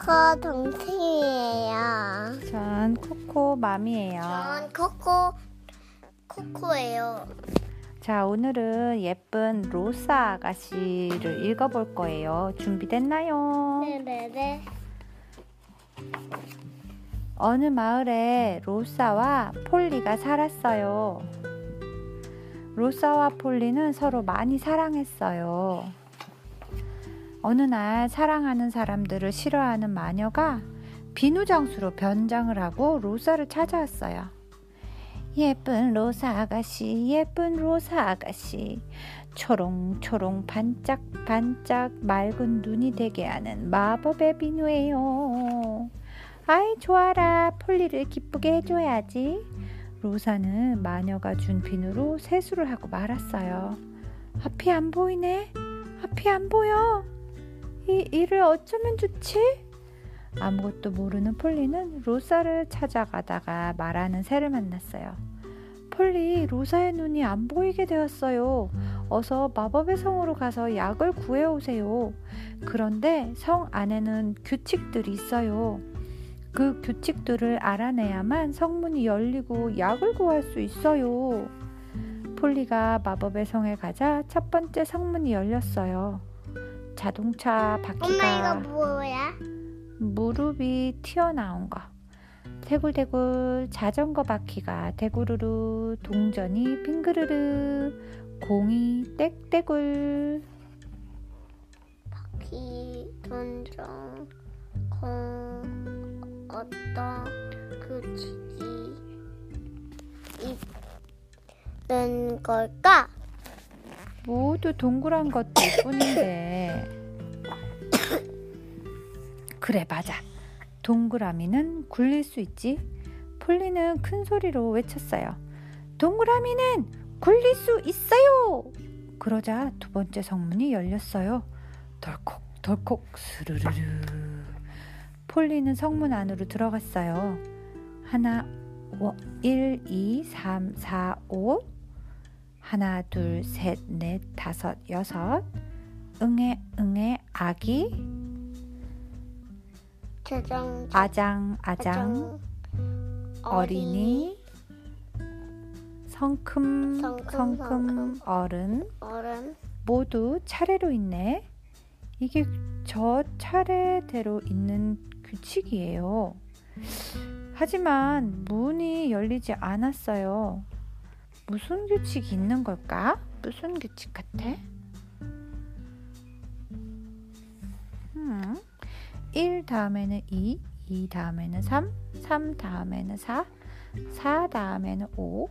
코코 동생이에요. 전 코코 맘이에요. 전 코코 코코예요. 자, 오늘은 예쁜 로사 아가씨를 읽어볼 거예요. 준비됐나요? 네네네. 어느 마을에 로사와 폴리가 살았어요. 로사와 폴리는 서로 많이 사랑했어요. 어느 날 사랑하는 사람들을 싫어하는 마녀가 비누장수로 변장을 하고 로사를 찾아왔어요. 예쁜 로사 아가씨, 예쁜 로사 아가씨. 초롱초롱 반짝반짝 맑은 눈이 되게 하는 마법의 비누예요. 아이, 좋아라. 폴리를 기쁘게 해줘야지. 로사는 마녀가 준 비누로 세수를 하고 말았어요. 앞이 안 보이네. 앞이 안 보여. 이 일을 어쩌면 좋지? 아무것도 모르는 폴리는 로사를 찾아가다가 말하는 새를 만났어요. 폴리, 로사의 눈이 안 보이게 되었어요. 어서 마법의 성으로 가서 약을 구해오세요. 그런데 성 안에는 규칙들이 있어요. 그 규칙들을 알아내야만 성문이 열리고 약을 구할 수 있어요. 폴리가 마법의 성에 가자 첫 번째 성문이 열렸어요. 자동차 엄마 바퀴가 이거 뭐야? 무릎이 튀어나온 거. 대굴대굴 자전거 바퀴가 대구르르 동전이 빙그르르 공이 떼떼굴 기 돈정 공 어떤 규칙이 있는 걸까? 모두 동그란 것들 뿐인데. 그래 맞아. 동그라미는 굴릴 수 있지. 폴리는 큰 소리로 외쳤어요. 동그라미는 굴릴 수 있어요! 그러자 두 번째 성문이 열렸어요. 덜컥 덜컥 스르르르. 폴리는 성문 안으로 들어갔어요. 하나 1, 2, 3, 4, 5 하나, 둘, 셋, 넷, 다섯, 여섯. 응애, 응애, 아기. 자정 아장, 아장. 어린이. 성큼, 성큼, 성큼, 성큼. 어른. 어른 모두 차례로 있네. 이게 저 차례대로 있는 규칙이에요. 하지만 문이 열리지 않았어요. 무슨 규칙이 있는 걸까? 무슨 규칙 같아? 음, 1 다음에는 2, 2 다음에는 3, 3 다음에는 4, 4 다음에는 5,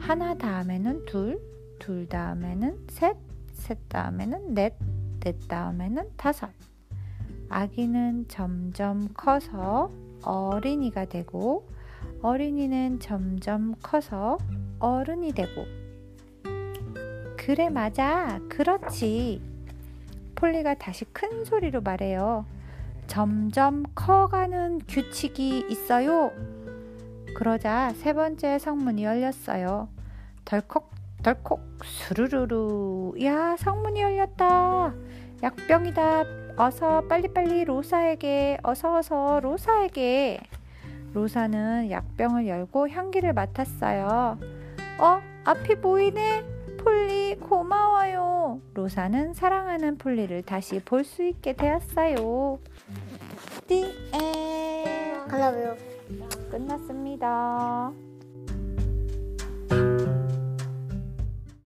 하나 다음에는 둘, 둘 다음에는 셋, 셋 다음에는 넷, 넷 다음에는 다섯. 아기는 점점 커서 어린이가 되고 어린이는 점점 커서 어른이 되고. 그래 맞아. 그렇지. 폴리가 다시 큰 소리로 말해요. 점점 커가는 규칙이 있어요. 그러자 세 번째 성문이 열렸어요. 덜컥 덜컥 수르르르 야 성문이 열렸다. 약병이다. 어서 빨리빨리 로사에게 어서 어서 로사에게. 로사는 약병을 열고 향기를 맡았어요. 어? 앞이 보이네? 폴리 고마워요. 로사는 사랑하는 폴리를 다시 볼 수 있게 되었어요. 띠에 갈라고요. 끝났습니다.